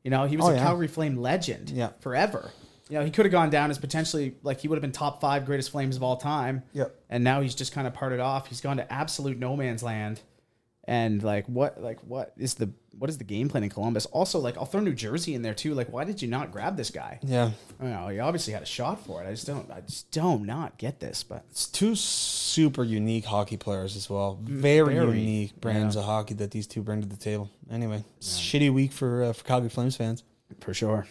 You know he was Oh, a yeah. Calgary Flame legend. Yeah. forever. You know he could have gone down as potentially like he would have been top five greatest Flames of all time. Yep. And now he's just kind of parted off. He's gone to absolute no man's land. And like what like what is the what is the game plan in Columbus? Also like I'll throw New Jersey in there too. Like why did you not grab this guy? Yeah. I don't know. He obviously had a shot for it. I just don't. I just don't not get this. But It's two super unique hockey players as well. Very, very, unique brands of hockey that these two bring to the table. Anyway, a shitty week for uh, for Calgary Flames fans. for sure. All right,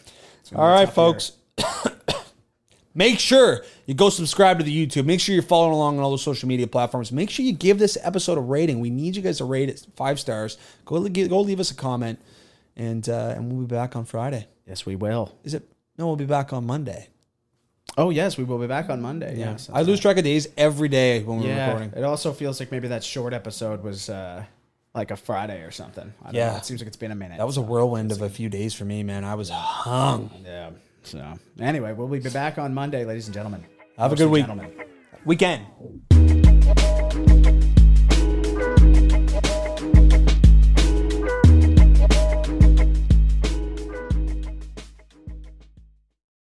gonna All be a right, tough folks. Make sure you go subscribe to the YouTube. Make sure you're following along on all the social media platforms. Make sure you give this episode a rating. We need you guys to rate it five stars. Go go leave us a comment, and uh, and we'll be back on Friday. Yes, we will. Is it? No, we'll be back on Monday. Oh yes, we will be back on Monday. Yes, I lose track of days every day when we're Yeah, recording. it also feels like maybe that short episode was uh, like a Friday or something. I don't Yeah. know. it seems like it's been a minute. That was a whirlwind of a few days for me, man. I was hung. Yeah. So anyway, we'll be back on Monday, ladies and gentlemen. Have a good week. gentlemen. Weekend.